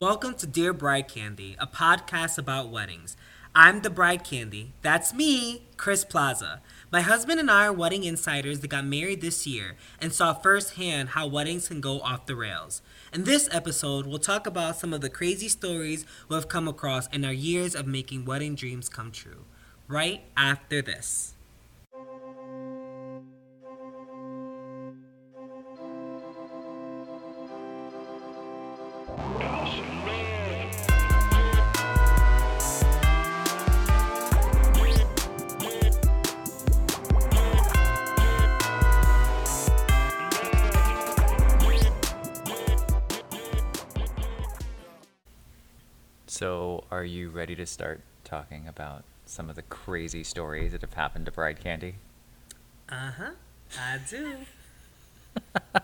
Welcome to Dear Bride Candy, a podcast about weddings. I'm the bride candy. That's me, Chris Plaza. My husband and I are wedding insiders that got married this year and saw firsthand how weddings can go off the rails. In this episode, we'll talk about some of the crazy stories we have come across in our years of making wedding dreams come true. Right after this. So, are you ready to start talking about some of the crazy stories that have happened to Bride Candy? Uh huh, I do.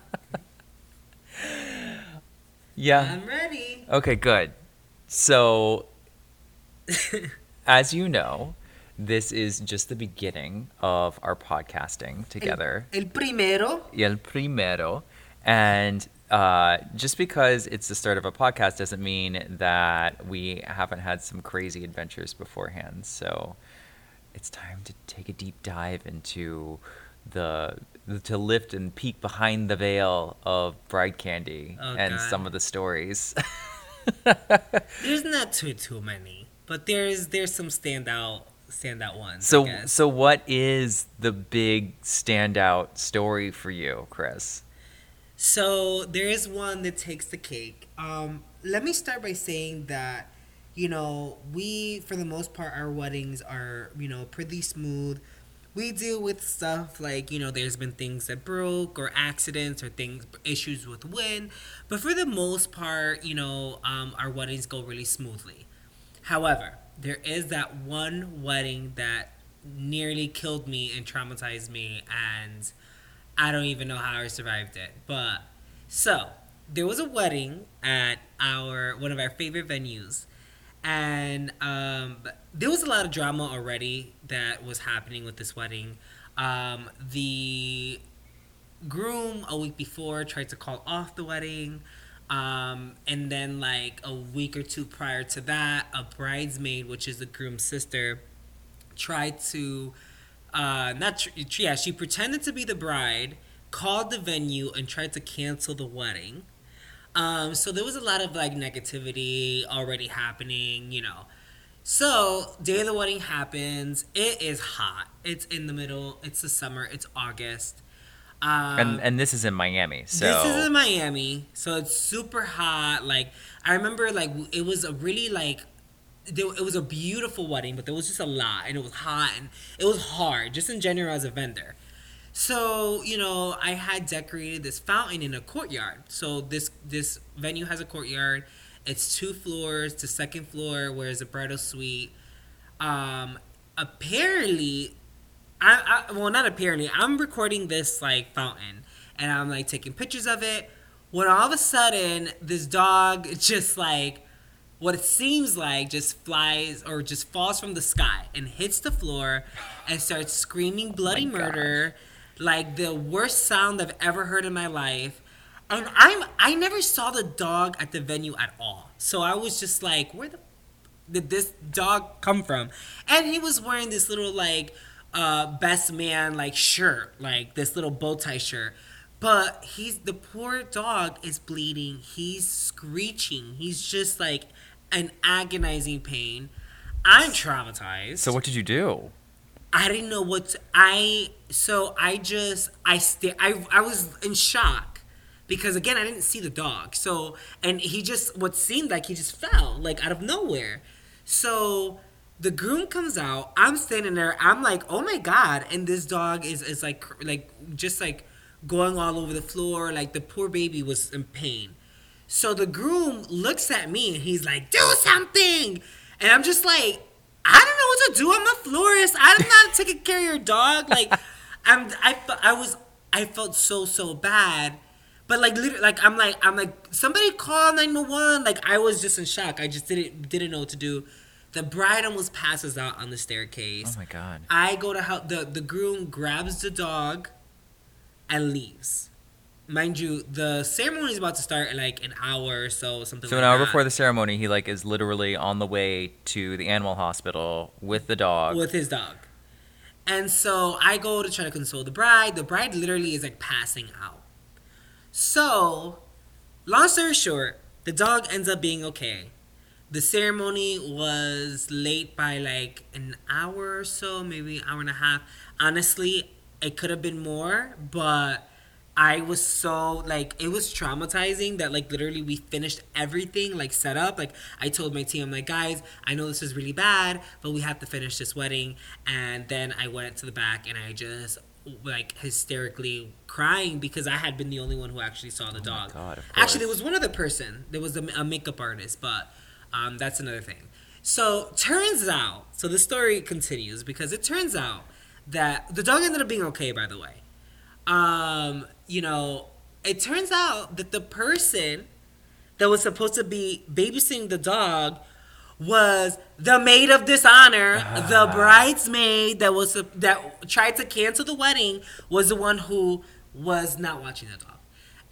Yeah. I'm ready. Okay, good. So, as you know, this is just the beginning of our podcasting together. El primero. Y el primero. And uh, just because it's the start of a podcast doesn't mean that we haven't had some crazy adventures beforehand. So it's time to take a deep dive into the to lift and peek behind the veil of bride candy Oh, and God. some of the stories. There's not too too many, but there's there's some standout standout ones. So so what is the big standout story for you, Chris? So there is one that takes the cake. Um, let me start by saying that, you know, we for the most part our weddings are you know pretty smooth. We deal with stuff like you know there's been things that broke or accidents or things issues with wind, but for the most part, you know, um, our weddings go really smoothly. However, there is that one wedding that nearly killed me and traumatized me and I don't even know how I survived it. But so there was a wedding at our one of our favorite venues, and um, there was a lot of drama already that was happening with this wedding. Um, the groom a week before tried to call off the wedding. Um, and then like a week or two prior to that, a bridesmaid, which is the groom's sister, tried to uh, not tr- yeah she pretended to be the bride called the venue and tried to cancel the wedding. Um, so there was a lot of like negativity already happening you know. So day of the wedding happens. It is hot. It's in the middle. It's the summer. It's august. Um, and and this is in Miami. So this is in Miami, so it's super hot. Like I remember, like it was a really like there, it was a beautiful wedding, but there was just a lot, and it was hot, and it was hard, just in general as a vendor. So you know, I had decorated this fountain in a courtyard. So this this venue has a courtyard. It's two floors. The second floor where is a bridal suite. Um, apparently, I, I well not apparently. I'm recording this like fountain, and I'm like taking pictures of it. When all of a sudden, this dog just like what it seems like just flies or just falls from the sky and hits the floor and starts screaming bloody Oh murder like the worst sound I've ever heard in my life. And I'm I never saw the dog at the venue at all. So I was just like, where the did this dog come from? And he was wearing this little like uh best man like shirt, like this little bow tie shirt. But he's the poor dog is bleeding. He's screeching. He's just like an agonizing pain. I'm traumatized. so what did you do? I didn't know what to, I so I just I sta- I I was in shock because again I didn't see the dog. So and he just what seemed like he just fell like out of nowhere. So the groom comes out. I'm standing there. I'm like, "Oh my god." And this dog is is like like just like going all over the floor like the poor baby was in pain. So the groom looks at me and he's like, "Do something." And I'm just like, I don't know what to do. I'm a florist. I'm not taking care of your dog. Like, I'm. I. I was. I felt so so bad. But like literally, like I'm like I'm like somebody call nine one one. Like I was just in shock. I just didn't didn't know what to do. The bride almost passes out on the staircase. Oh my god. I go to help. the The groom grabs the dog, and leaves. mind you, the ceremony is about to start in like an hour or so, something. So like an hour that, before the ceremony, he like is literally on the way to the animal hospital with the dog. with his dog, and so I go to try to console the bride. The bride literally is like passing out. So, long story short, the dog ends up being okay. The ceremony was late by like an hour or so, maybe an hour and a half. Honestly, it could have been more, but I was so like it was traumatizing that like literally we finished everything like set up. Like I told my team, I'm like, guys, I know this is really bad, but we have to finish this wedding. And then I went to the back and I just like hysterically crying because I had been the only one who actually saw the Oh dog. God, Actually, there was one other person. There was a, a makeup artist, but um, that's another thing. So turns out, so the story continues because it turns out that the dog ended up being okay. By the way, um, you know, it turns out that the person that was supposed to be babysitting the dog was the maid of dishonor, the bridesmaid that was that tried to cancel the wedding was the one who was not watching the dog.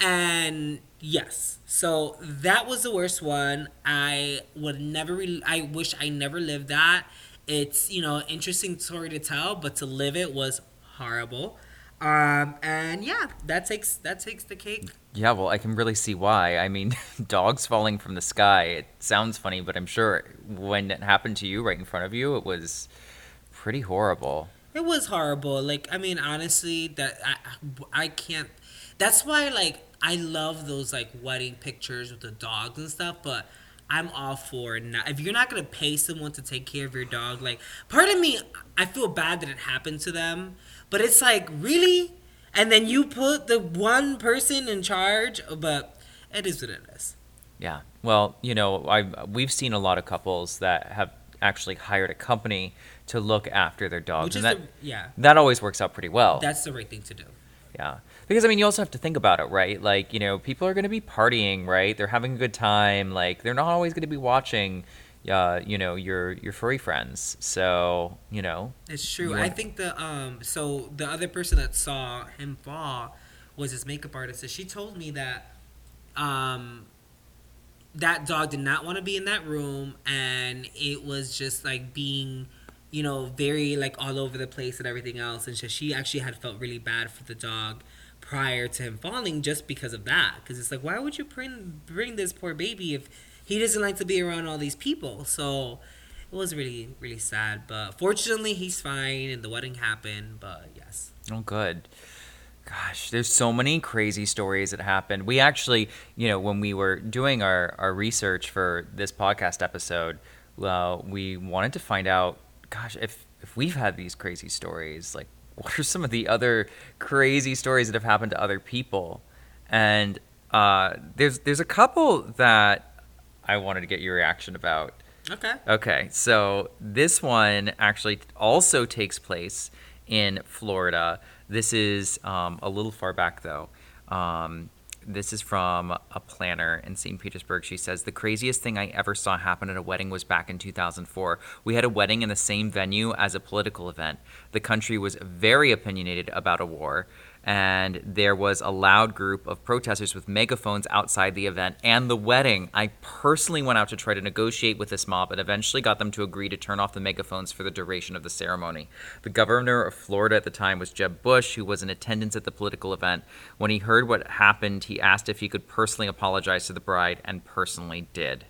And yes, so that was the worst one. I would never. Re- I wish I never lived that. It's you know interesting story to tell, but to live it was horrible. Um, and yeah, that takes that takes the cake. Yeah, well, I can really see why. I mean, dogs falling from the sky. It sounds funny, but I'm sure when it happened to you right in front of you, it was pretty horrible. It was horrible. Like I mean, honestly, that I I can't. That's why like I love those like wedding pictures with the dogs and stuff, but. I'm all for not, if you're not gonna pay someone to take care of your dog. Like, part of me, I feel bad that it happened to them, but it's like really, and then you put the one person in charge. But it is what it is. Yeah. Well, you know, I we've seen a lot of couples that have actually hired a company to look after their dogs, and that yeah, that always works out pretty well. that's the right thing to do. Yeah. Because I mean, you also have to think about it, right? Like, you know, people are going to be partying, right? They're having a good time. Like, they're not always going to be watching uh, you know, your your furry friends. So, you know, It's true. I think the um so the other person that saw him fall was his makeup artist. And she told me that um that dog did not want to be in that room and it was just like being you know very like all over the place and everything else. And so she actually had felt really bad for the dog prior to him falling just because of that. Because it's like why would you bring bring this poor baby if he doesn't like to be around all these people? So it was really really sad. But fortunately he's fine and the wedding happened. But yes. Oh, good. Gosh, there's so many crazy stories that happened. We actually, you know, when we were doing our, our research for this podcast episode, uh, we wanted to find out, gosh, if, if we've had these crazy stories, like what are some of the other crazy stories that have happened to other people? And uh, there's there's a couple that I wanted to get your reaction about. okay Okay, so this one actually also takes place in Florida. This is um, a little far back though. Um, this is from a planner in St. Petersburg. She says, The craziest thing I ever saw happen at a wedding was back in 2004. We had a wedding in the same venue as a political event. The country was very opinionated about a war, and there was a loud group of protesters with megaphones outside the event and the wedding. I personally went out to try to negotiate with this mob and eventually got them to agree to turn off the megaphones for the duration of the ceremony. The governor of Florida at the time was Jeb Bush, who was in attendance at the political event. When he heard what happened, he asked if he could personally apologize to the bride and personally did.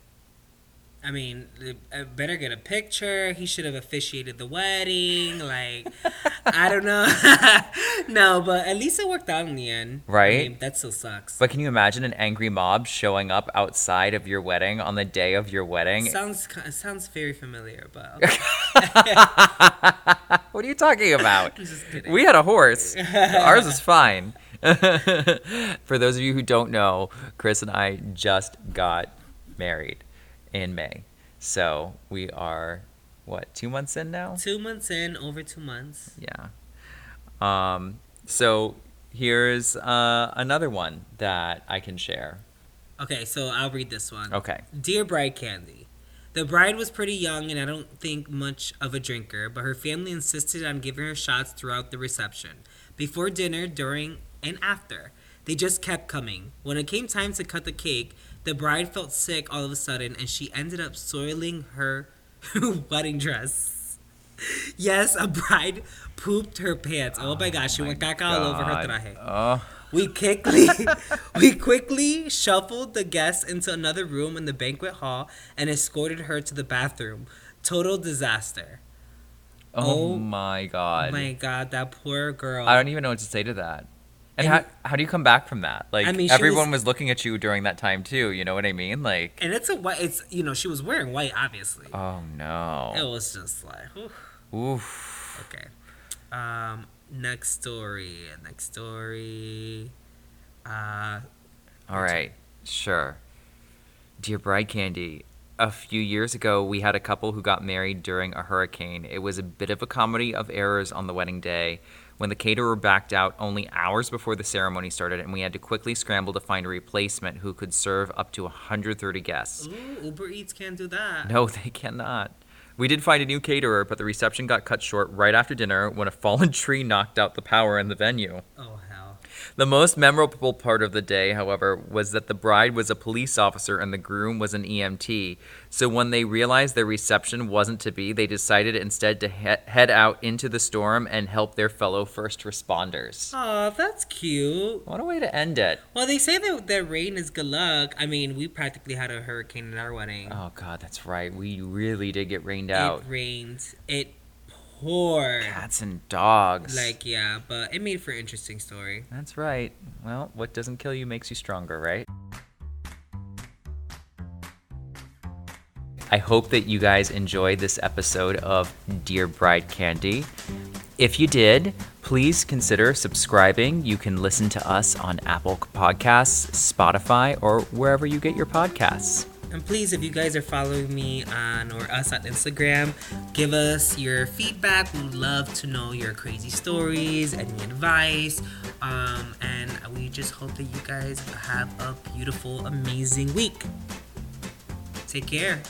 I mean, I better get a picture. He should have officiated the wedding. Like, I don't know. no, but at least it worked out in the end. Right? I mean, that still sucks. But can you imagine an angry mob showing up outside of your wedding on the day of your wedding? sounds sounds very familiar, but okay. what are you talking about? I'm just kidding. We had a horse. Ours is fine. For those of you who don't know, Chris and I just got married in May. So we are, what, two months in now? two months in, over two months. Yeah. Um, so here's uh, another one that I can share. Okay, so I'll read this one. Okay. Dear Bride Candy, the bride was pretty young and I don't think much of a drinker, but her family insisted on giving her shots throughout the reception, before dinner, during, and after. They just kept coming. When it came time to cut the cake, the bride felt sick all of a sudden and she ended up soiling her wedding dress. Yes, a bride pooped her pants. Oh, my oh gosh, she went caca all over her traje. Oh, We quickly we quickly shuffled the guests into another room in the banquet hall and escorted her to the bathroom. Total disaster. oh, Oh my god. Oh my god, that poor girl. I don't even know what to say to that. And, And- how, how do you come back from that? Like I mean, everyone was- was... looking at you during that time too. You know what I mean? Like, and it's a white. It's you know she was wearing white, obviously. oh no! It was just like, whew. Oof. okay. Um, next story. Next story. Uh, All right, sure. Dear Bride Candy, a few years ago, we had a couple who got married during a hurricane. It was a bit of a comedy of errors on the wedding day when the caterer backed out only hours before the ceremony started, and we had to quickly scramble to find a replacement who could serve up to 130 guests. ooh, Uber Eats can't do that. No, they cannot. We did find a new caterer, but the reception got cut short right after dinner when a fallen tree knocked out the power in the venue. Oh hell. The most memorable part of the day, however, was that the bride was a police officer and the groom was an EMT. So when they realized their reception wasn't to be, they decided instead to he- head out into the storm and help their fellow first responders. Oh, that's cute. What a way to end it. Well, they say that that rain is good luck. I mean, we practically had a hurricane at our wedding. Oh, God, that's right. We really did get rained out. It rained. It poured. Cats and dogs. Like yeah, but it made for an interesting story. That's right. Well, what doesn't kill you makes you stronger, right? I hope that you guys enjoyed this episode of Dear Bride Candy. If you did, please consider subscribing. You can listen to us on Apple Podcasts, Spotify, or wherever you get your podcasts. And please, if you guys are following me on or us on Instagram, give us your feedback. We'd love to know your crazy stories, any advice. Um, and we just hope that you guys have a beautiful, amazing week. Take care.